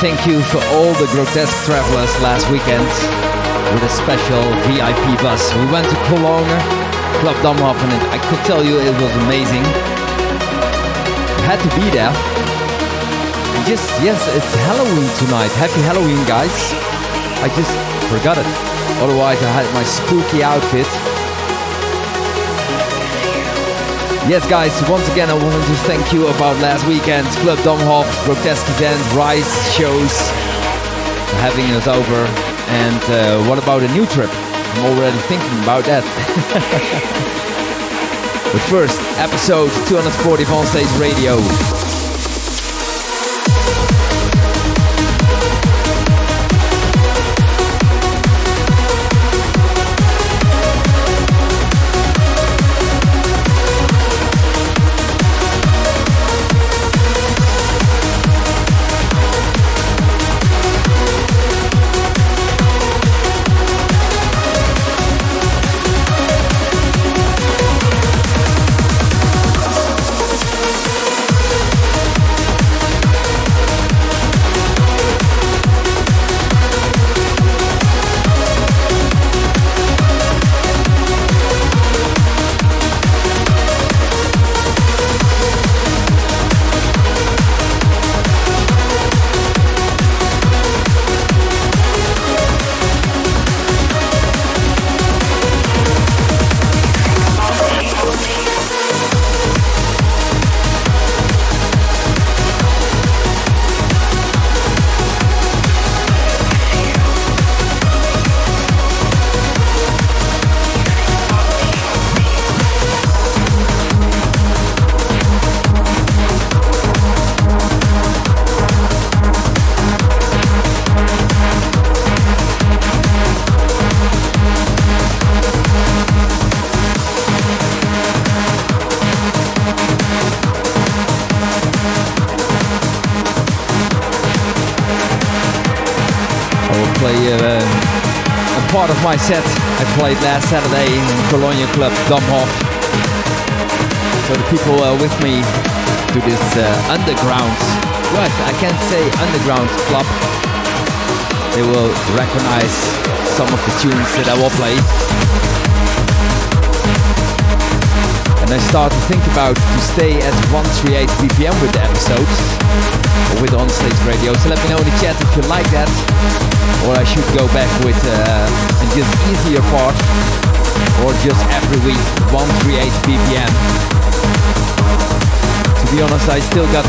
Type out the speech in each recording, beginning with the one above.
Thank you for all the grotesque travelers last weekend with a special VIP bus. We went to Cologne, Club Damhof, and I could tell you it was amazing. Had to be there. Just, yes, it's Halloween tonight. Happy Halloween, guys. I just forgot it. Otherwise, I had my spooky outfit. Yes, guys, once again, I wanted to thank you about last weekend's Club Damhof grotesque event, Rise shows, having us over. And uh, what about a new trip? I'm already thinking about that. but first, episode 240 of Onstage Radio. Set I played last Saturday in Cologne Club Domhof. So the people uh, with me to this uh, underground, what I can't say underground club. They will recognize some of the tunes that I will play. And I start to think about to stay at 138 BPM with the episodes with on stage radio. So let me know in the chat if you like that or I should go back with uh, a just easier part or just every week 138 BPM. To be honest, I still got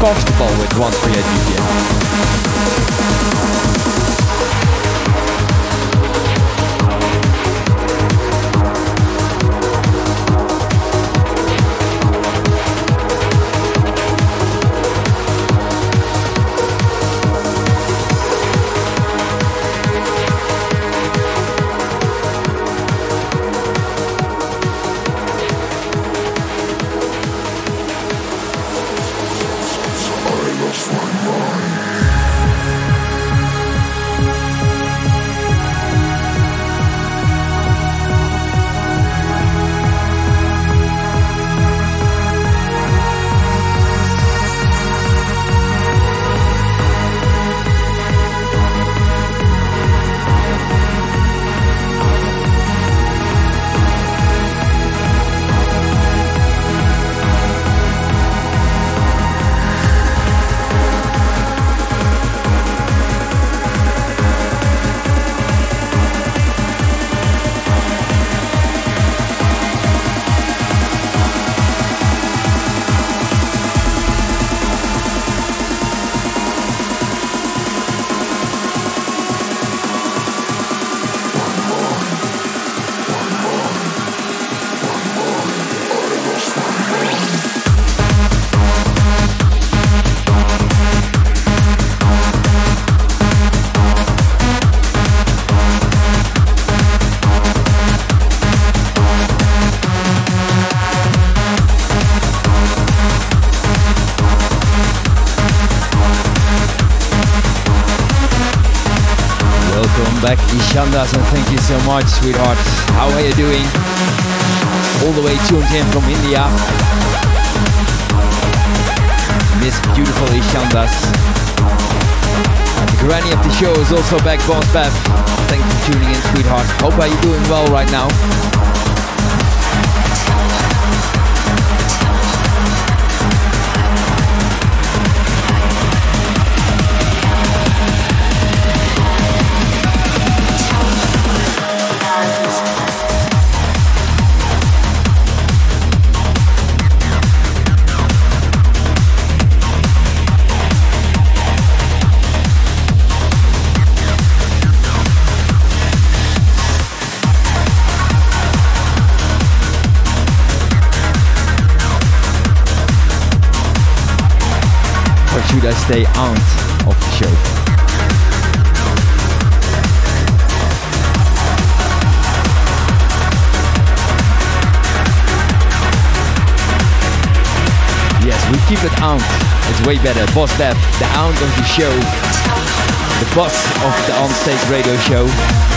comfortable with 138 BPM. Back, and thank you so much, sweetheart. How are you doing? All the way tuned in from India. Miss beautiful Ishandas. The granny of the show is also back, Boss Beth. Thanks for tuning in, sweetheart. Hope are you doing well right now. Should stay out of the show? Yes, we keep it out. It's way better. Boss Beth, the out of the show. The boss of the on-stage radio show.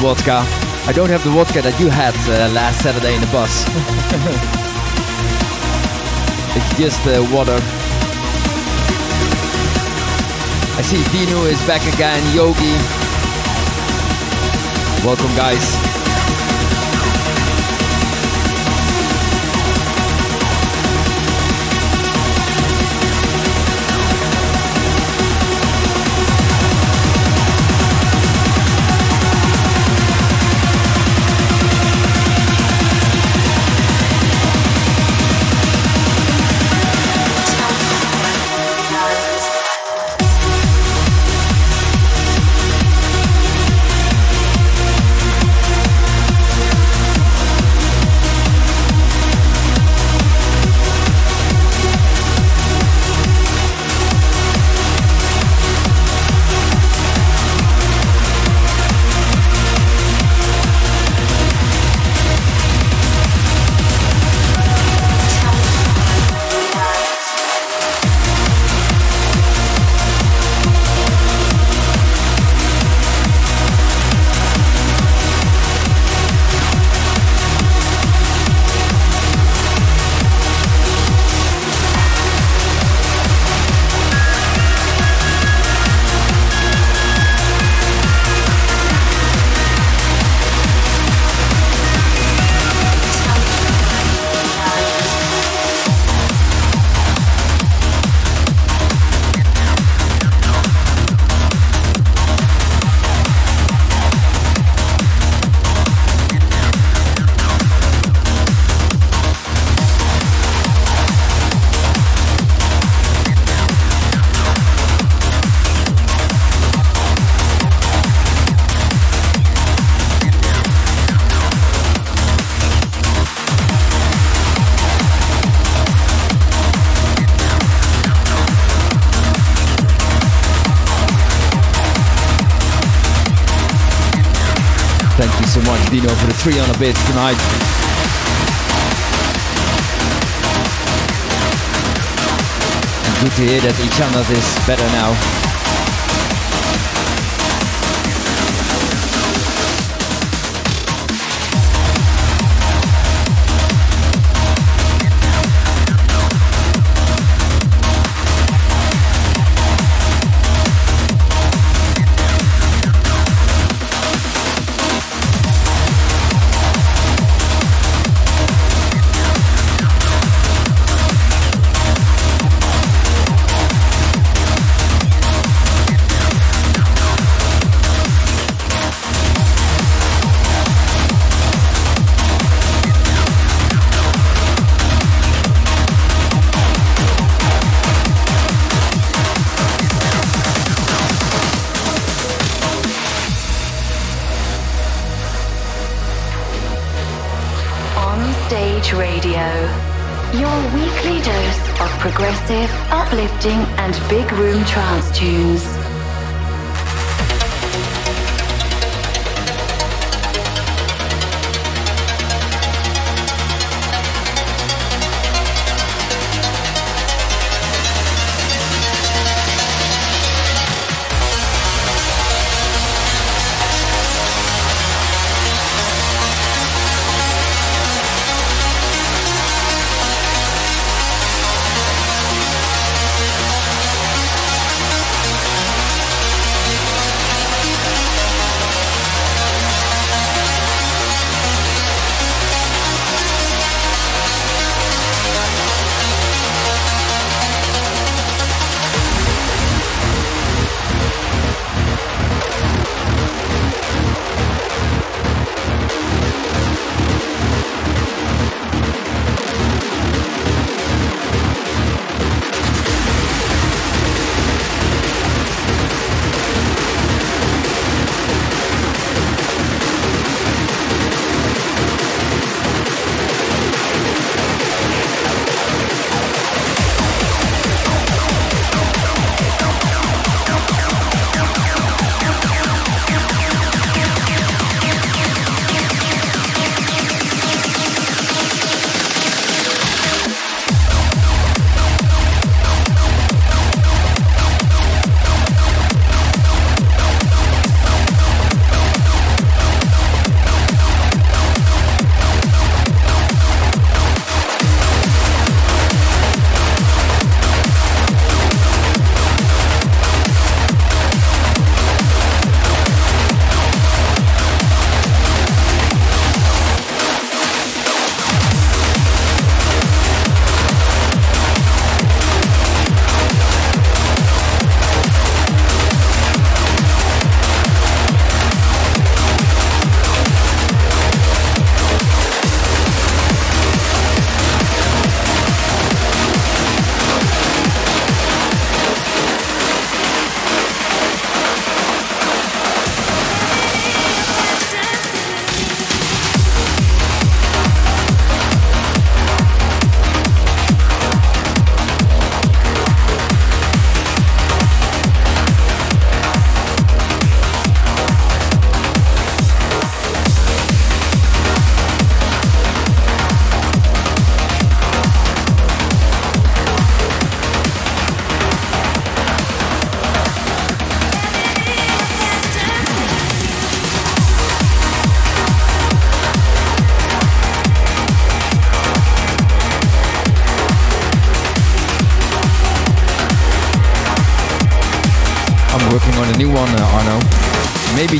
Vodka. I don't have the vodka that you had uh, last Saturday in the bus. it's just uh, water. I see Dino is back again, Yogi. Welcome, guys. Dino, for the three on a bit tonight. And good to hear that each other is better now.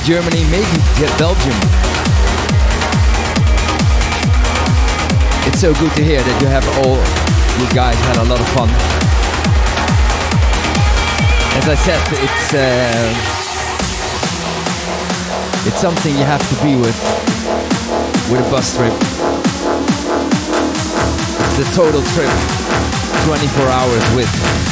Germany, maybe Belgium. It's so good to hear that you have all you guys had a lot of fun. As I said, it's uh, it's something you have to be with with a bus trip. It's the total trip, 24 hours with.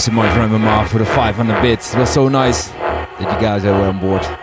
So much, Remember for the 500 bits. It was so nice that you guys were on board.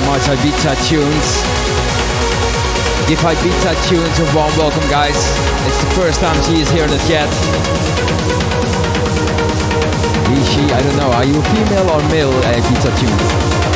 Ibiza Tunes. Give Ibiza Tunes a warm welcome, guys. It's the first time she is here in the chat. She? I don't know. Are you female or male, uh, Ibiza Tunes?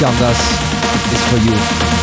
One, Shandas, is for you.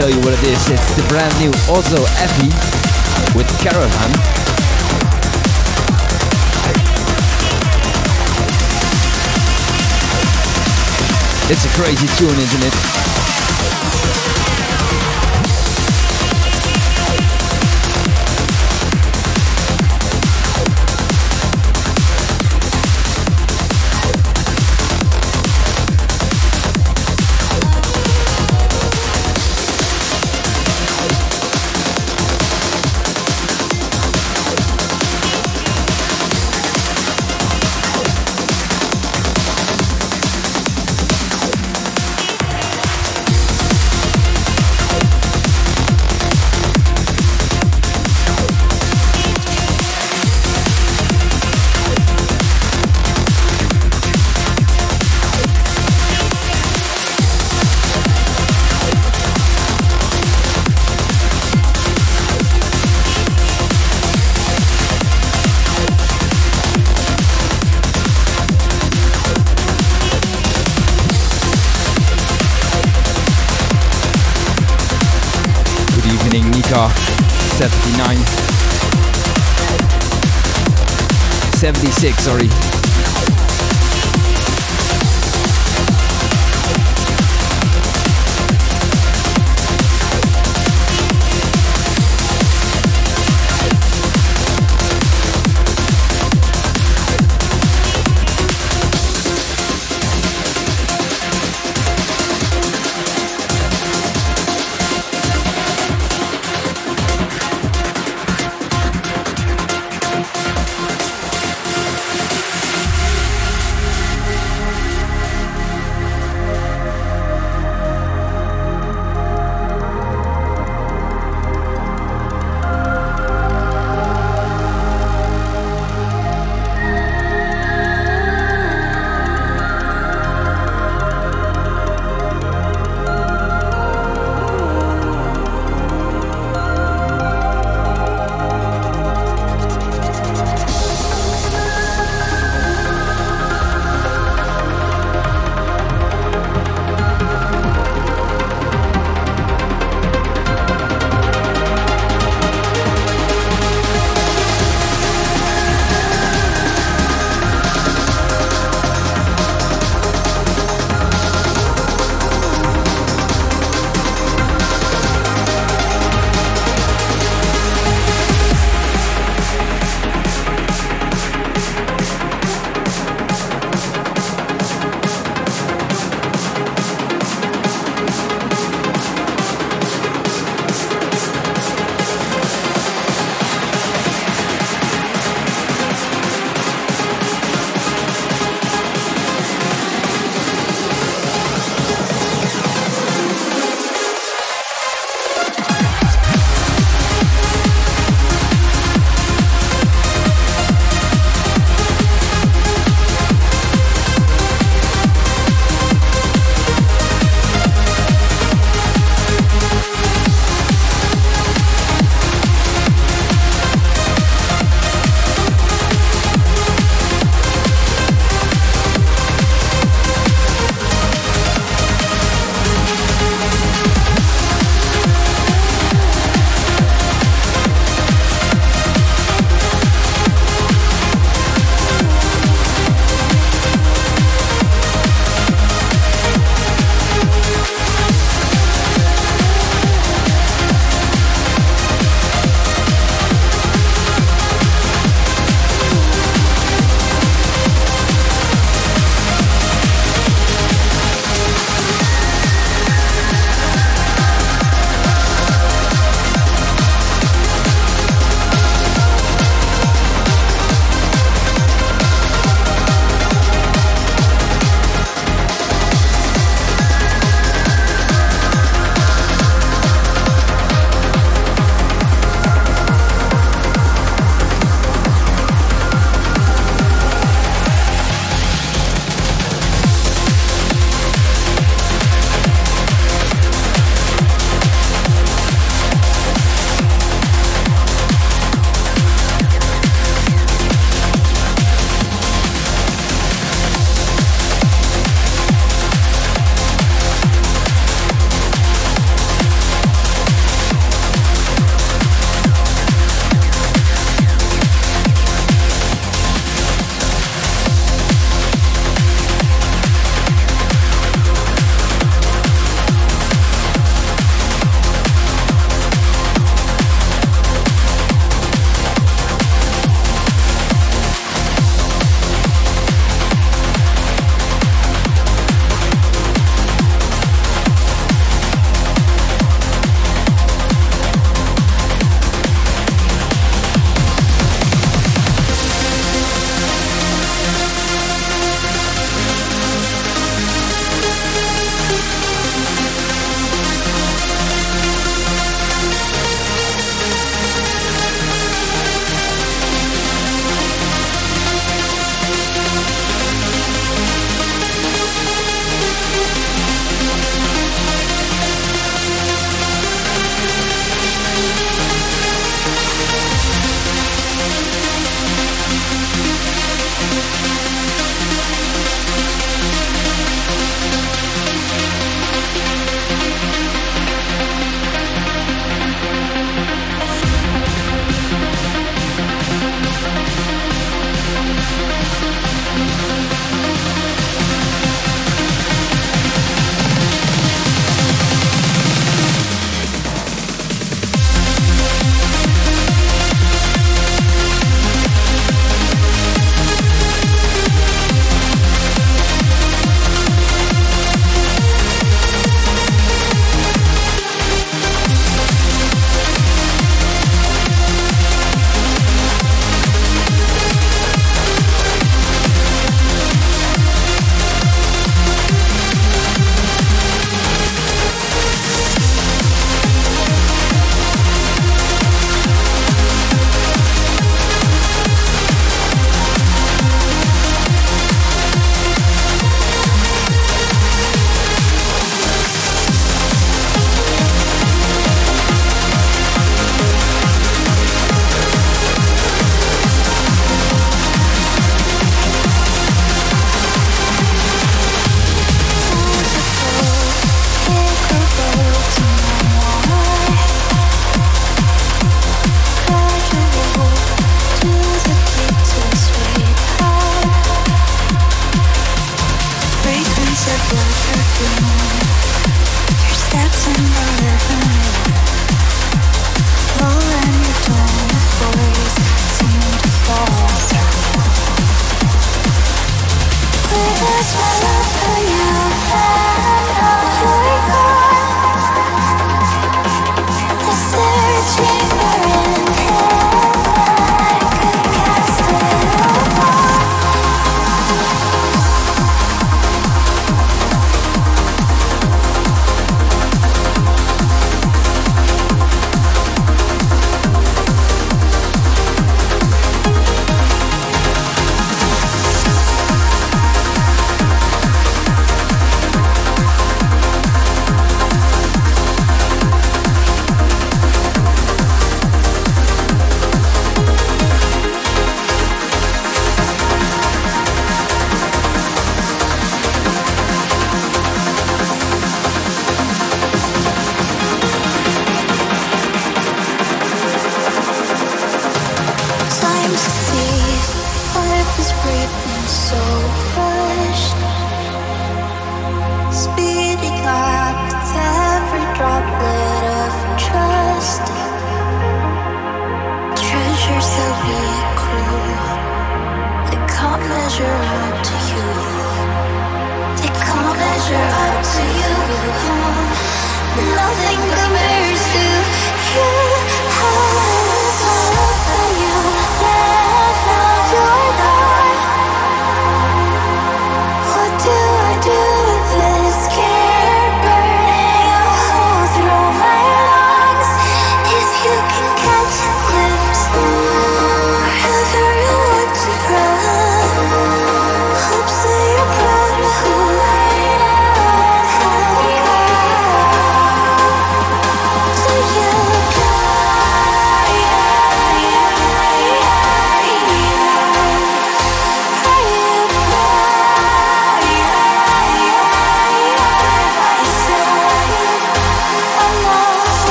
Tell you what it is. It's the brand new Ozo Effie with Caravan. It's a crazy tune, isn't it? Sorry.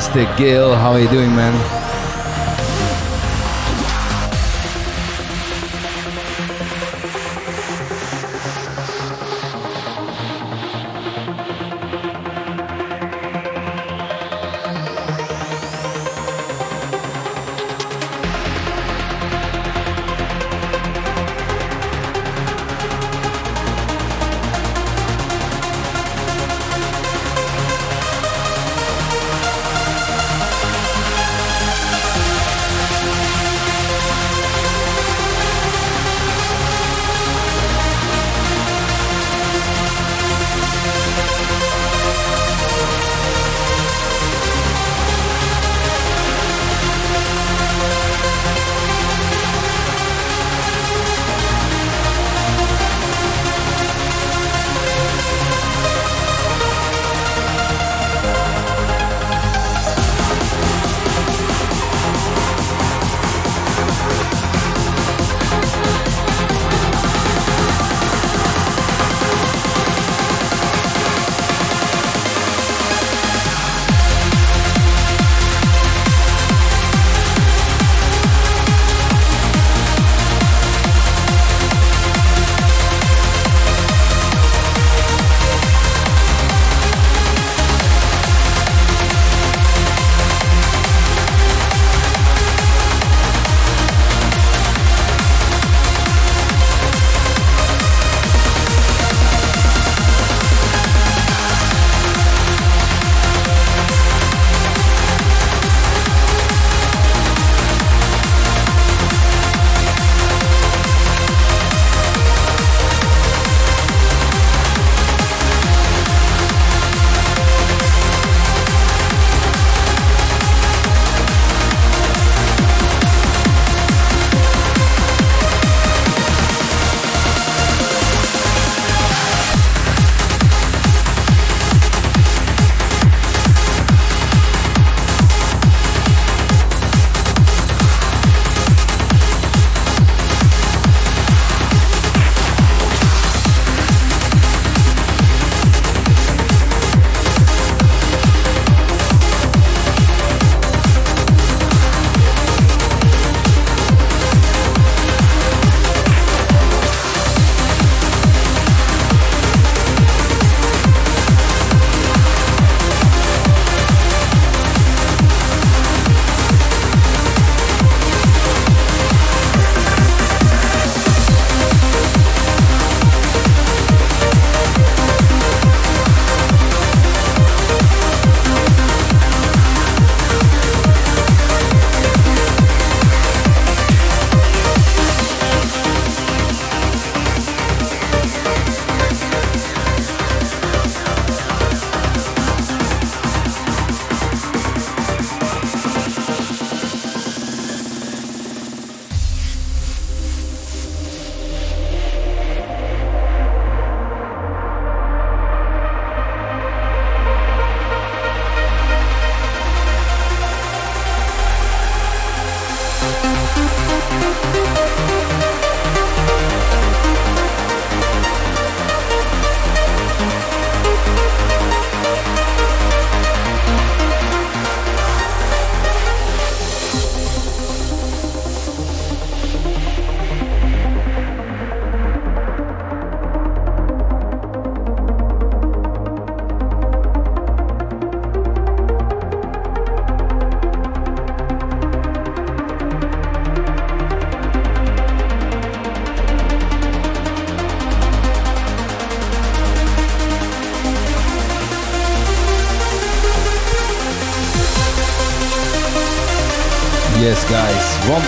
Mr. Gill. How are you doing, man?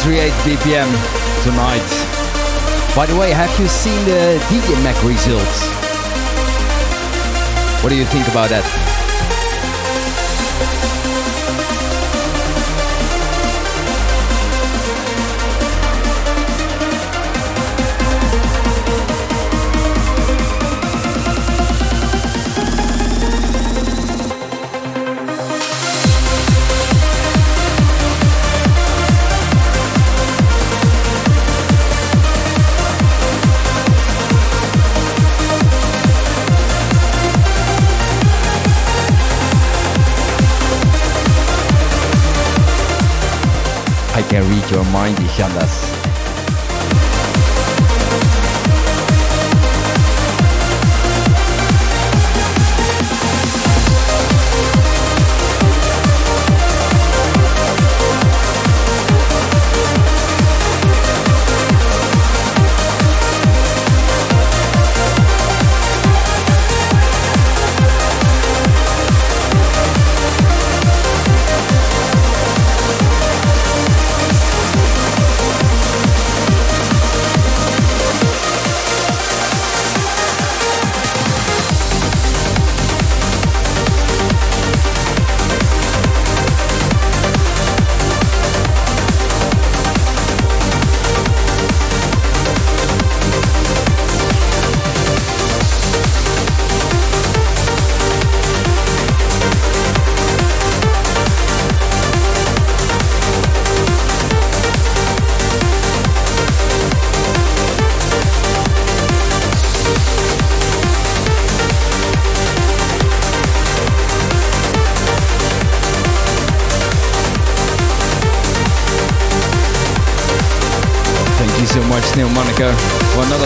38 BPM tonight. By the way, have you seen the DJ Mag results? What do you think about that? Your mind, Ishandas. Neil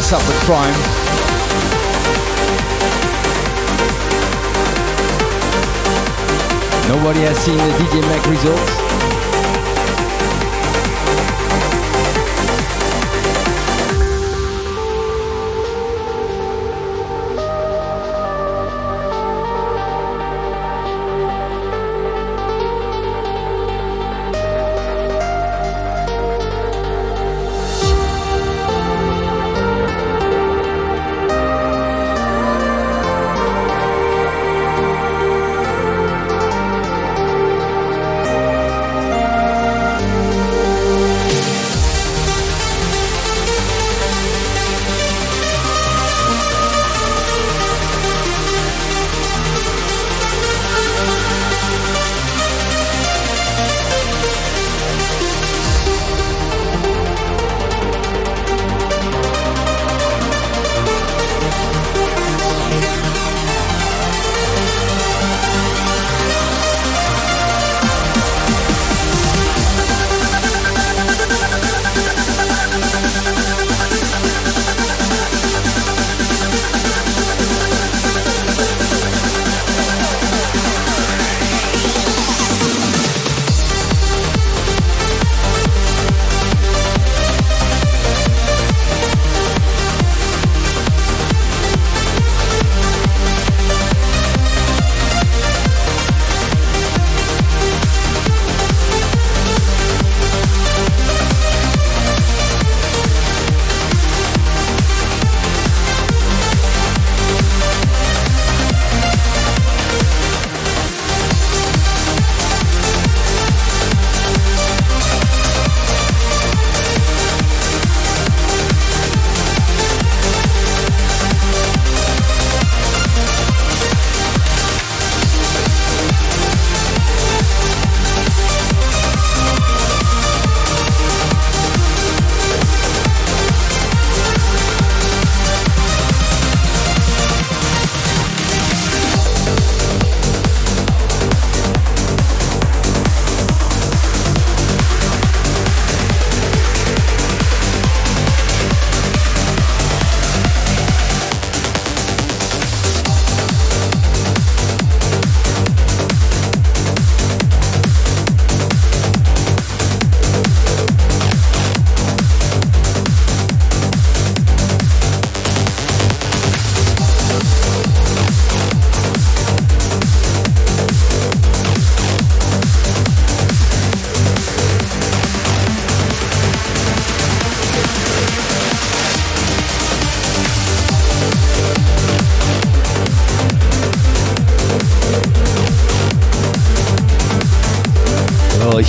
another sub with Prime. Nobody has seen the DJ Mag results.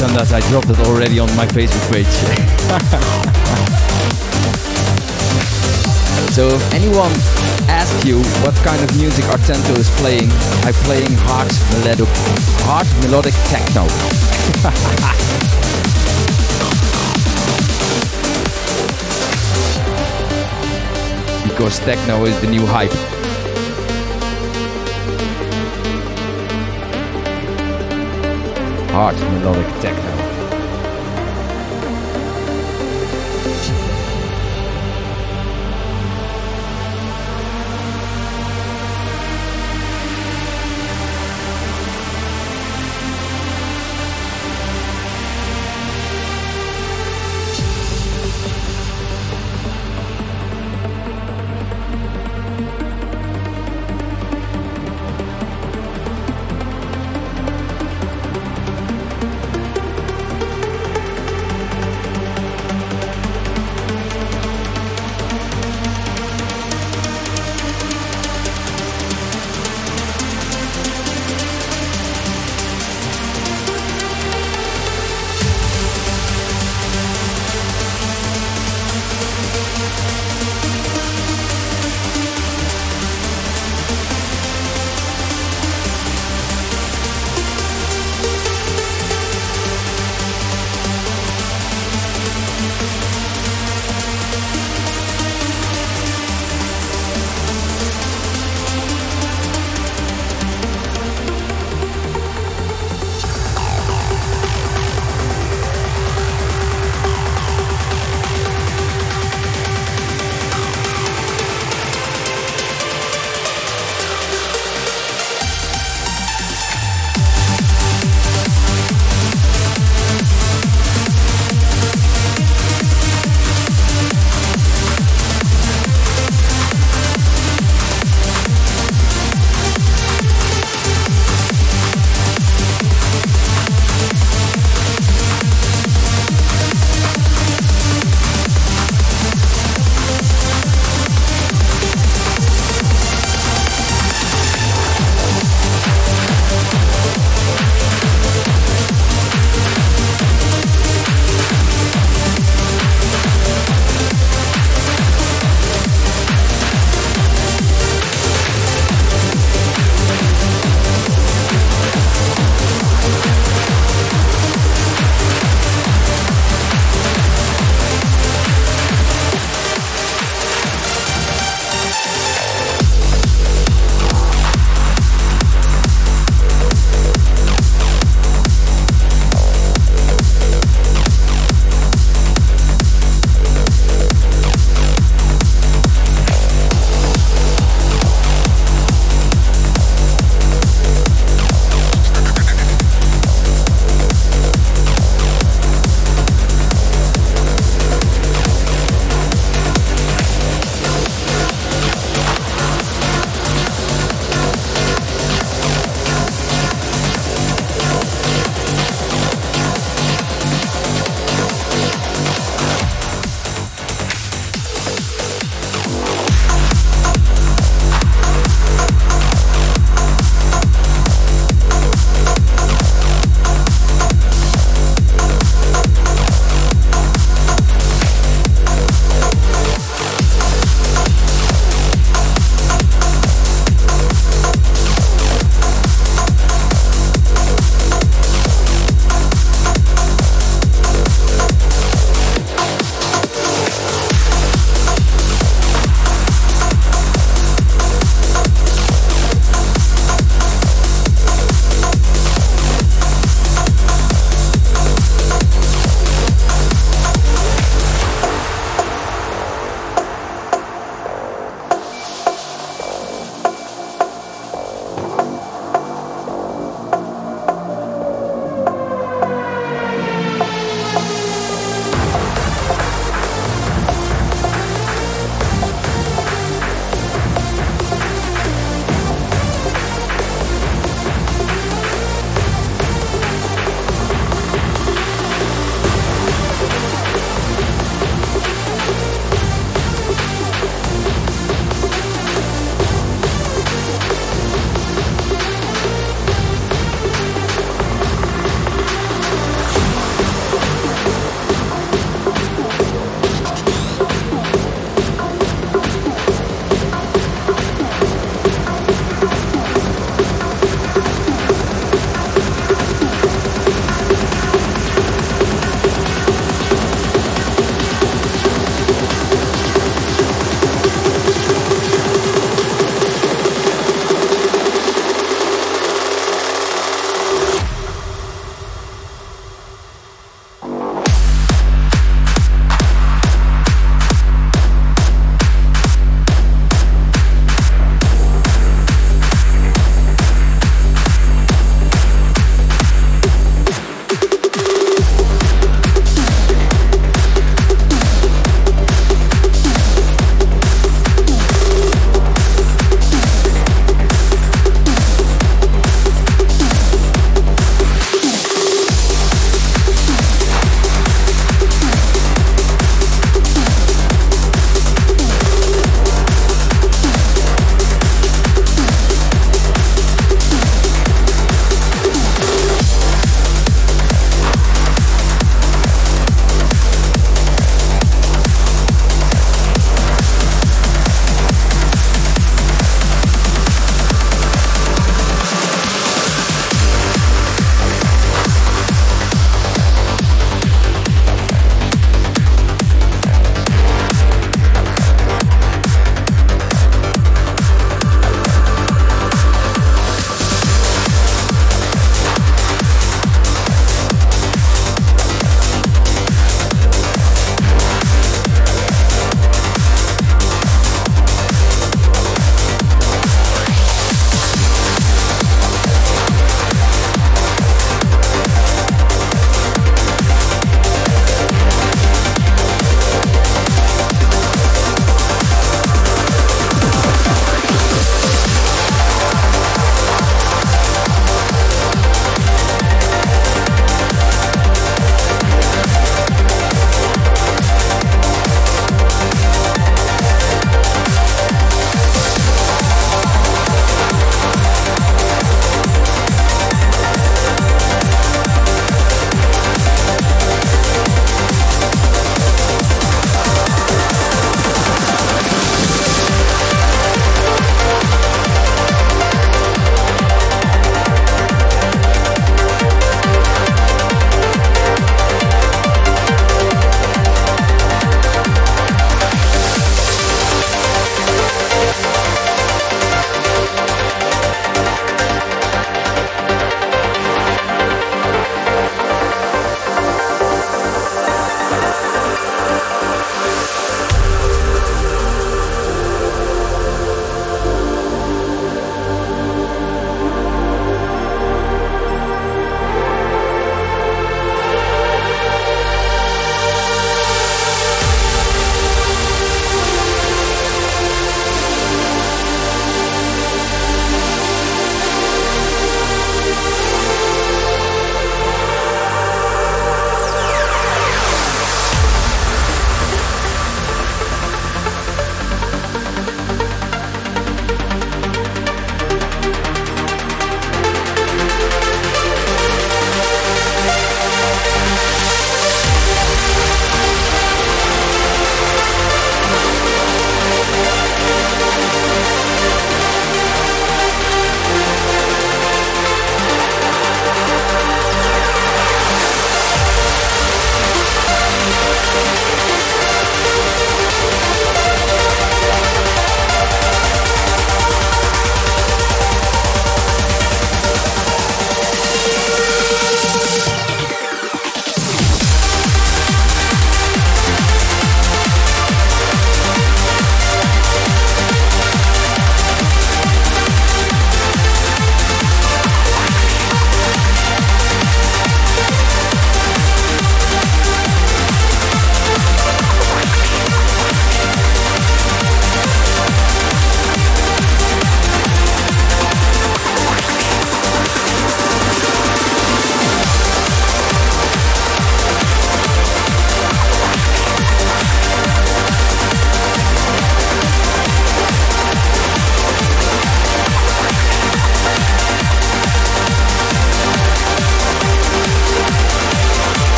Shandas, I dropped it already on my Facebook page. so if anyone asks you what kind of music Artento is playing, I'm playing hard melodic, hard melodic techno. because techno is the new hype. Hard melodic techno.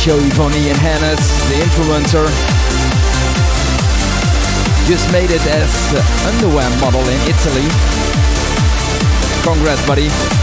Show Yvonne and Hannes, the influencer. Just made it as underwear model in Italy. Congrats, buddy.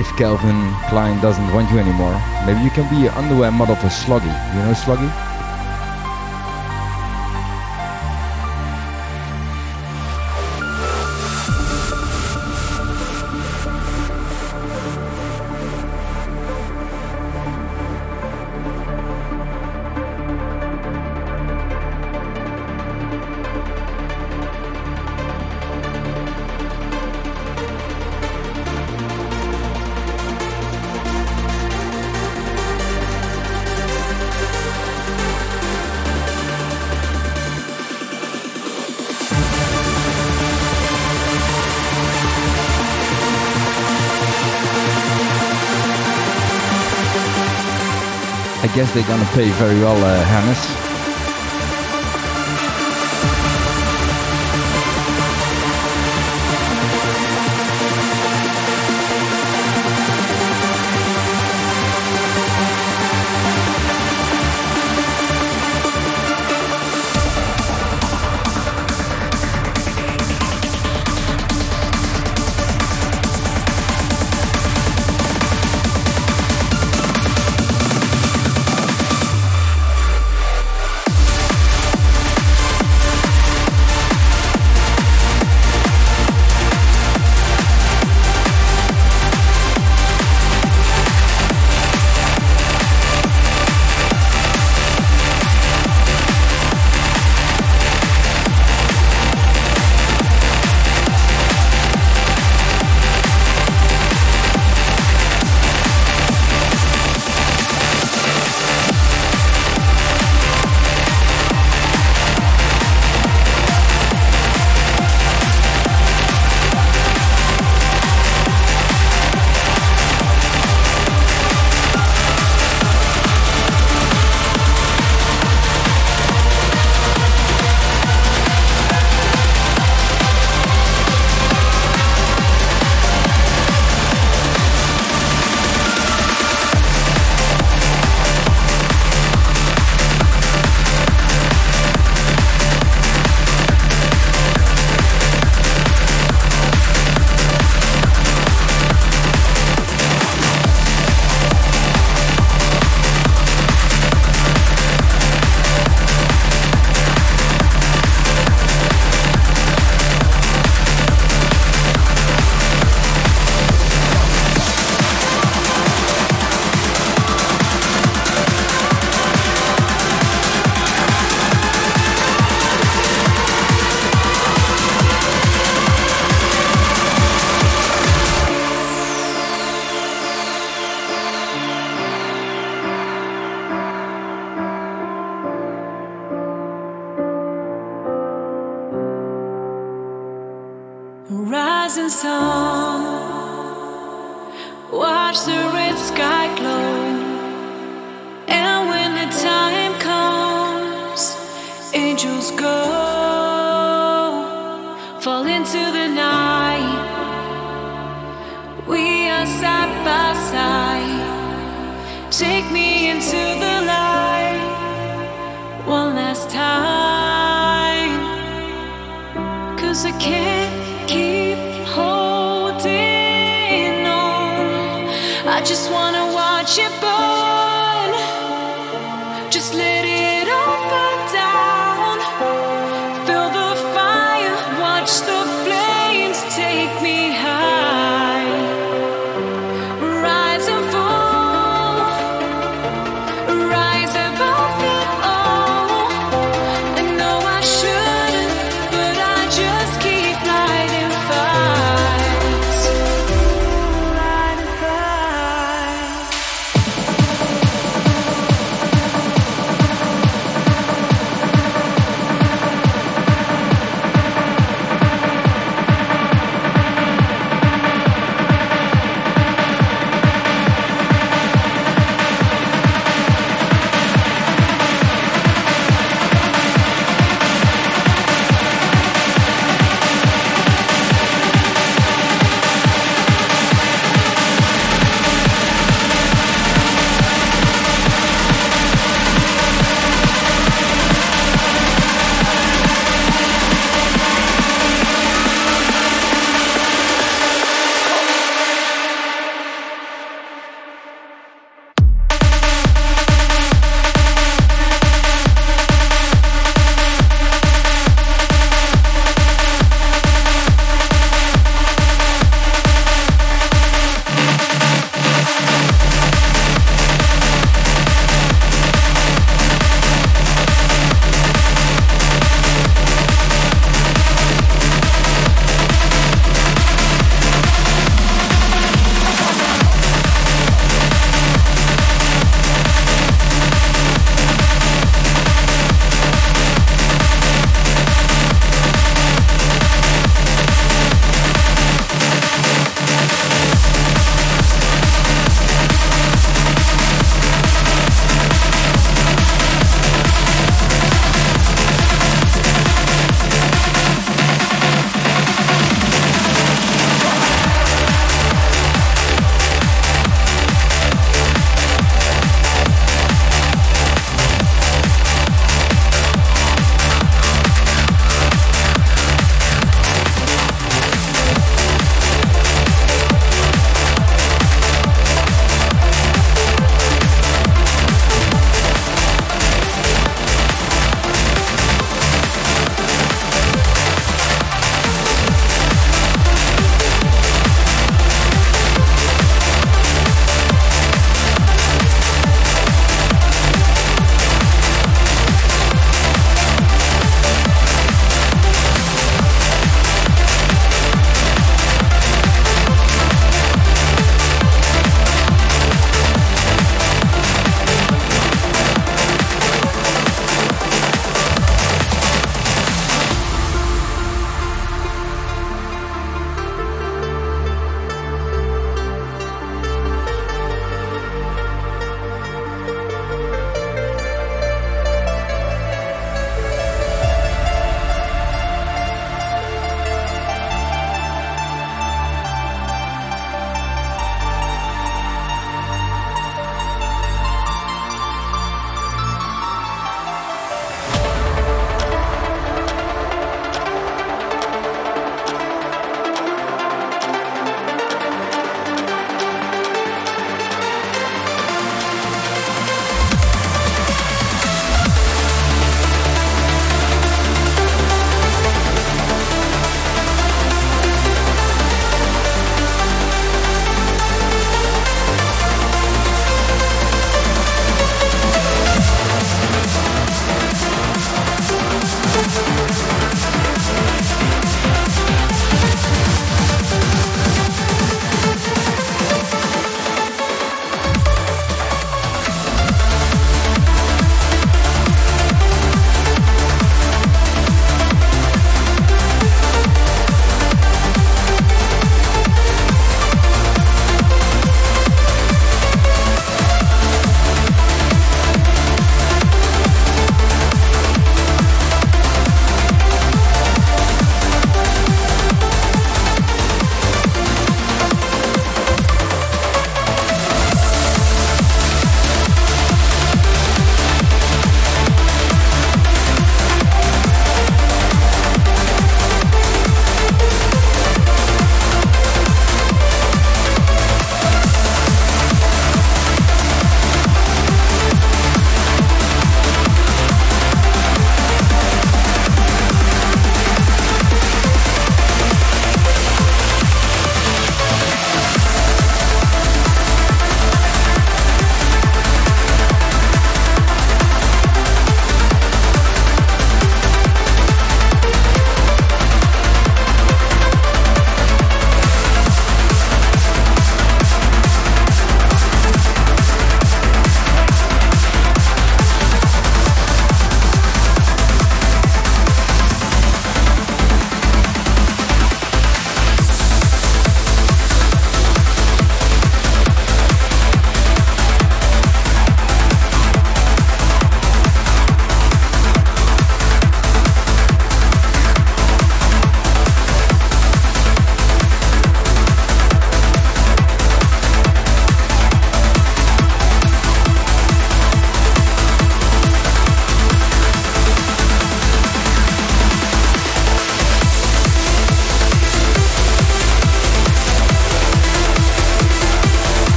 If Calvin Klein doesn't want you anymore, maybe you can be an underwear model for Sloggi. You know Sloggi? Guess they're gonna pay very well, uh, Hannes.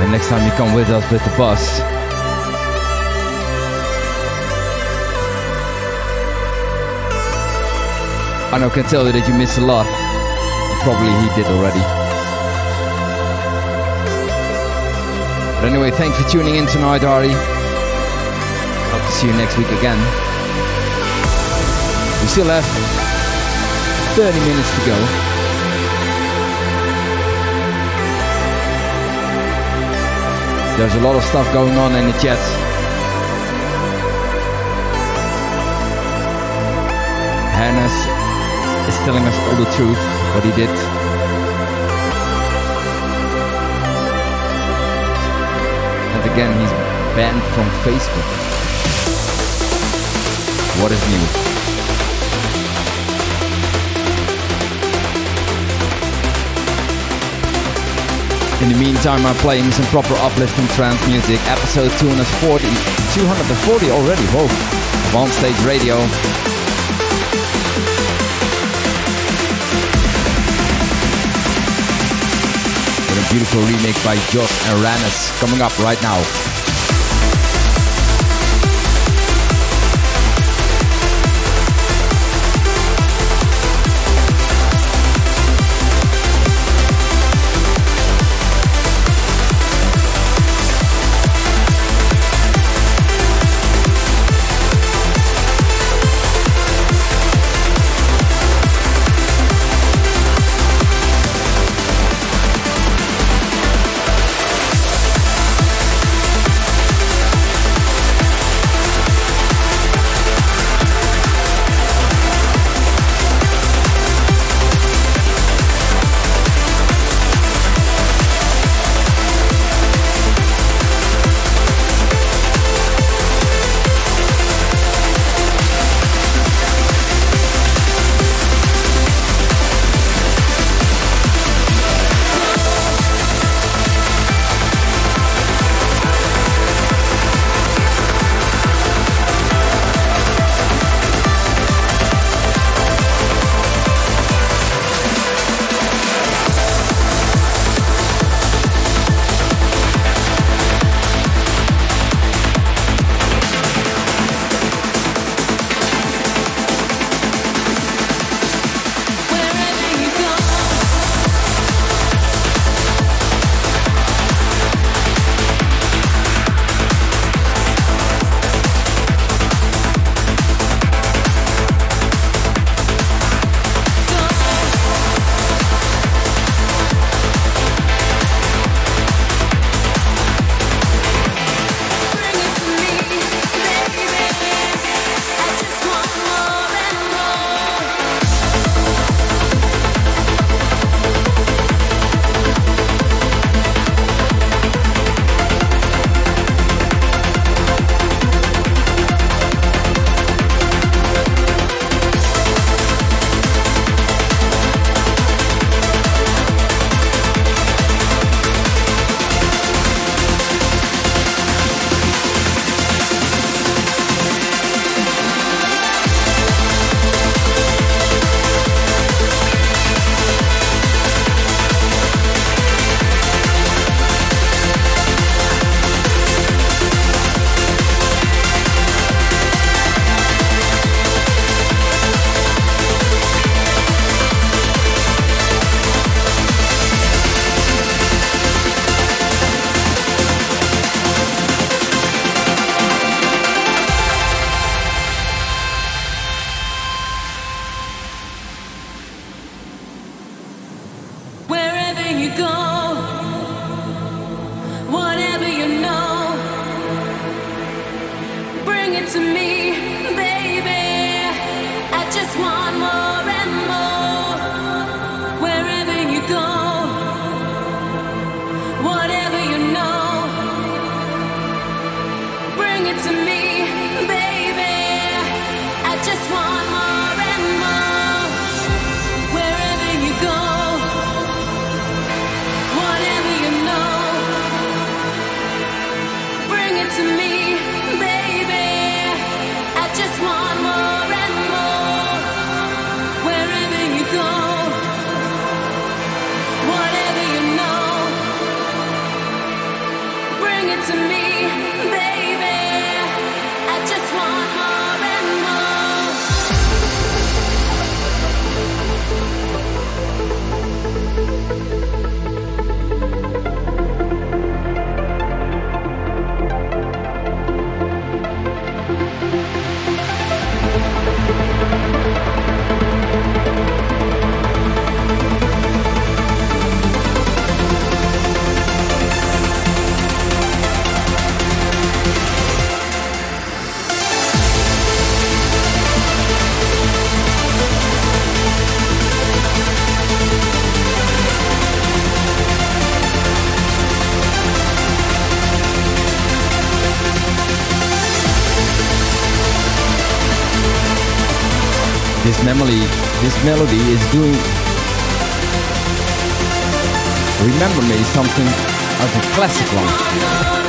And next time you come with us with the bus. I know, can tell you that you missed a lot. Probably he did already. But anyway, thanks for tuning in tonight, Ari. Hope to see you next week again. We still have 30 minutes to go. There's a lot of stuff going on in the chat. Hannes is telling us all the truth, what he did. And again, he's banned from Facebook. What is new? In the meantime, I'm playing some proper uplifting trance music. Episode 240, 240 already. Whoa! Of On Stage Radio. With a beautiful remix by Josh and Ranis coming up right now. Melody is doing remember me something of a classic one.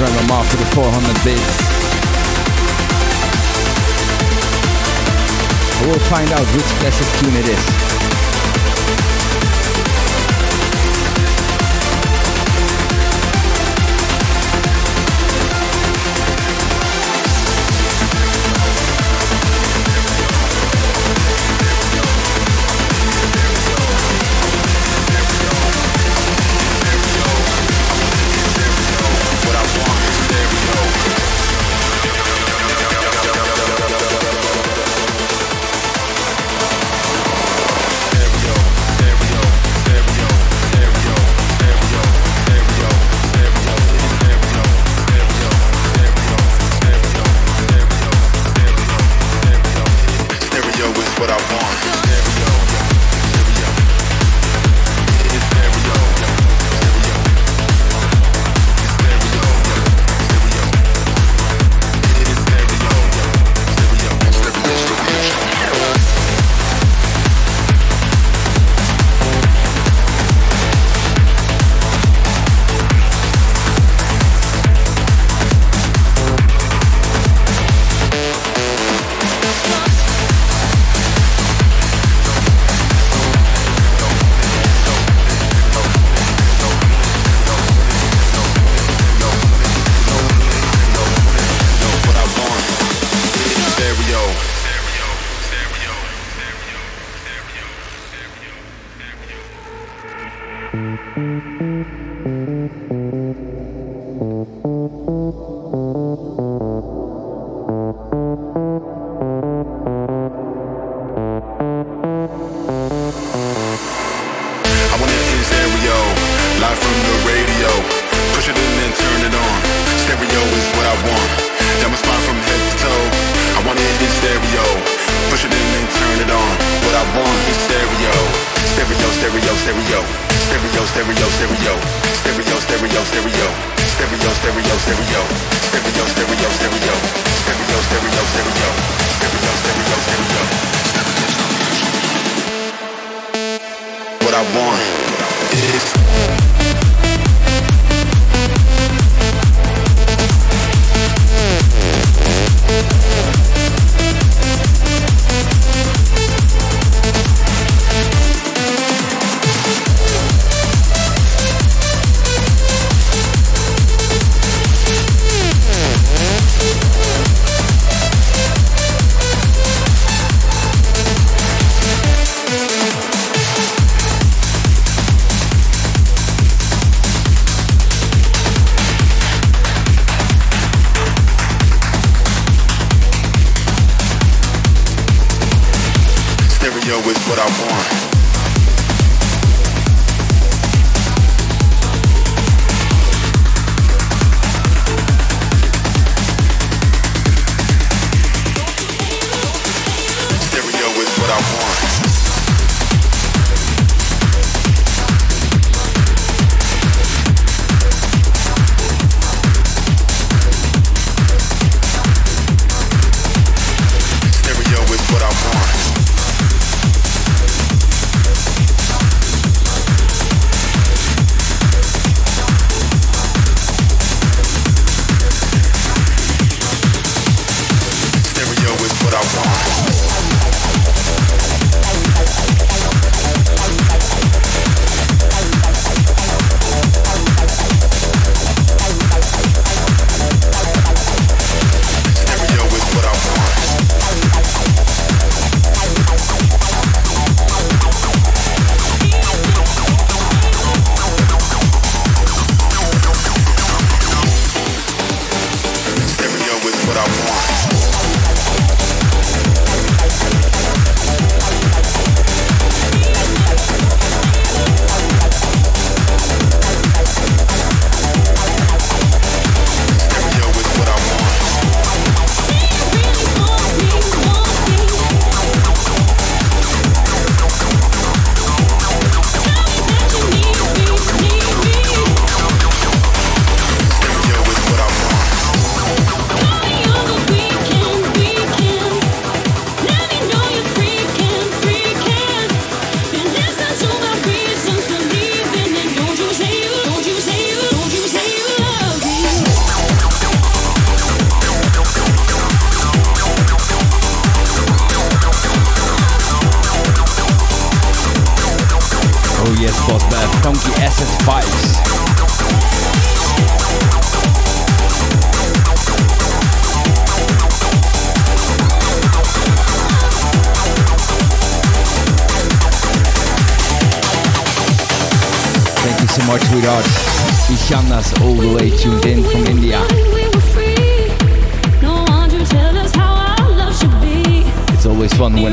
Random Mark, for the 400 bits. I will find out which classic tune it is.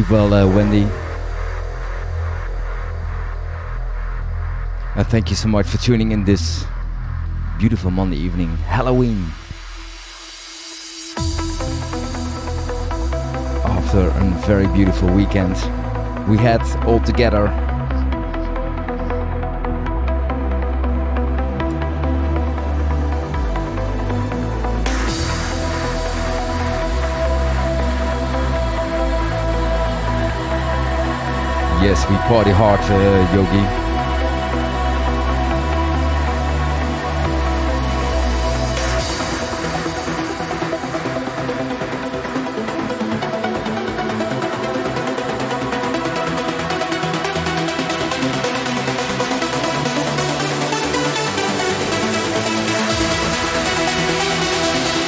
Sleep well, uh, Wendy. And thank you so much for tuning in this beautiful Monday evening, Halloween. After a very beautiful weekend we had all together. Yes, we party hard, uh, Yogi.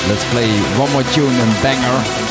Let's play one more tune and banger.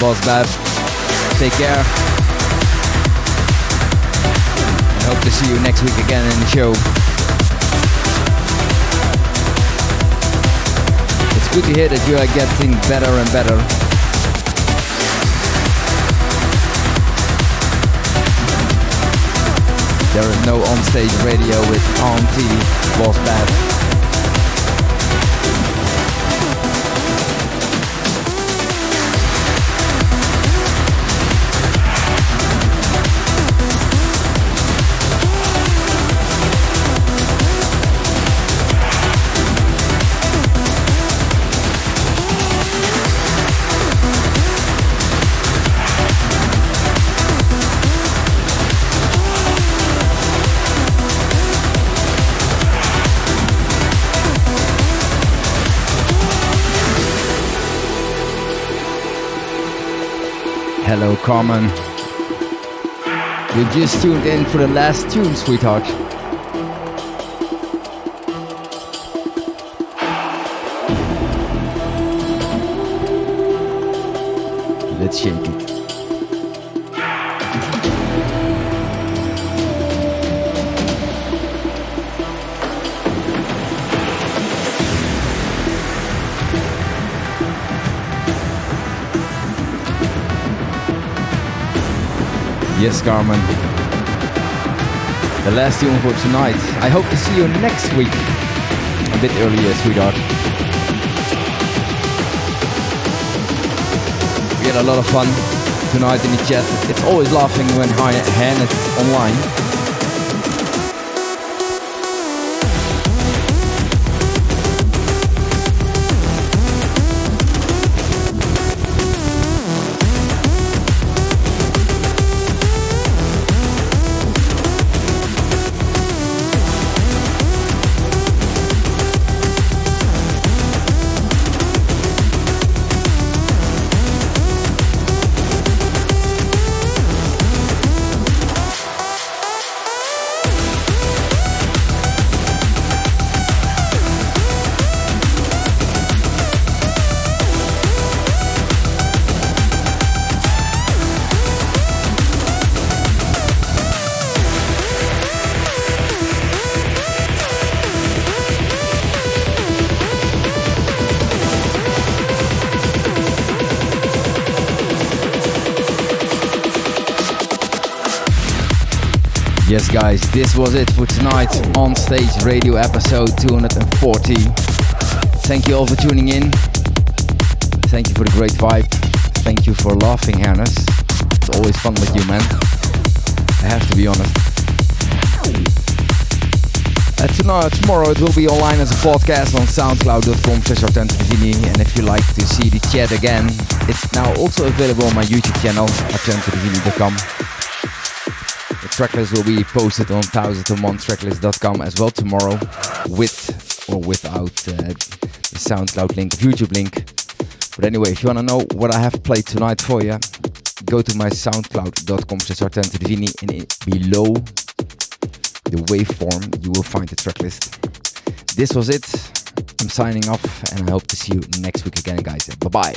Boss Bab. Take care. I hope to see you next week again in the show. It's good to hear that you are getting better and better. There is no on-stage radio with Auntie Boss Bab. Carmen. You just tuned in for the last tune, sweetheart. Let's shake it. Yes, Carmen. The last tune for tonight. I hope to see you next week. A bit earlier, sweetheart. We had a lot of fun tonight in the chat. It's always laughing when Han is online. Guys, this was it for tonight on stage radio episode 240. Thank you all for tuning in. Thank you for the great vibe. Thank you for laughing, Hannes. It's always fun with you, man. I have to be honest. Uh, tonight, tomorrow it will be online as a podcast on soundcloud.com slash And if you like to see the chat again, it's now also available on my YouTube channel, artentodivini.com tracklist will be posted on 1001tracklist.com as well tomorrow with or without uh, the SoundCloud link, YouTube link. But anyway, if you want to know what I have played tonight for you, go to my soundcloud.com slash Divini and below the waveform you will find the tracklist. This was it. I'm signing off and I hope to see you next week again guys. Bye bye.